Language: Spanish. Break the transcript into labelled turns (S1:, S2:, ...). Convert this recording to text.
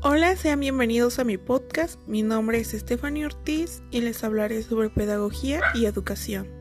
S1: Hola, sean bienvenidos a mi podcast. Mi nombre es Stephanie Ortiz y les hablaré sobre pedagogía y educación.